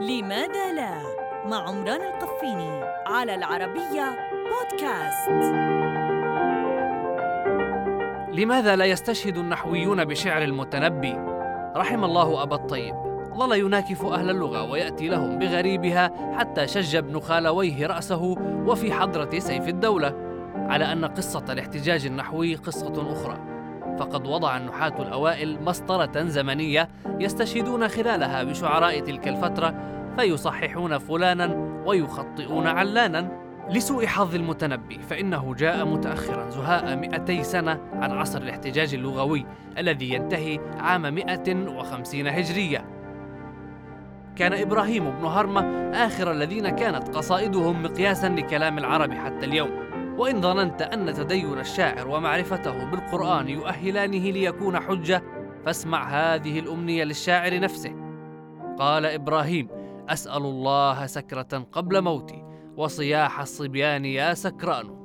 لماذا لا؟ مع عمران القفيني على العربية بودكاست. لماذا لا يستشهد النحويون بشعر المتنبي؟ رحم الله أبا الطيب. ظل يناكف أهل اللغة ويأتي لهم بغريبها حتى شج ابن خالويه رأسه وفي حضرة سيف الدولة على أن قصة الاحتجاج النحوي قصة أخرى. فقد وضع النحاة الأوائل مسطرة زمنية يستشهدون خلالها بشعراء تلك الفترة فيصححون فلانا ويخطئون علانا. لسوء حظ المتنبي فإنه جاء متأخرا زهاء 200 سنة عن عصر الاحتجاج اللغوي الذي ينتهي عام 150 هجرية. كان إبراهيم بن هرمة آخر الذين كانت قصائدهم مقياسا لكلام العرب حتى اليوم. وإن ظننت أن تدين الشاعر ومعرفته بالقرآن يؤهلانه ليكون حجة فاسمع هذه الأمنية للشاعر نفسه. قال إبراهيم أسأل الله سكرة قبل موتي وصياح الصبيان يا سكران.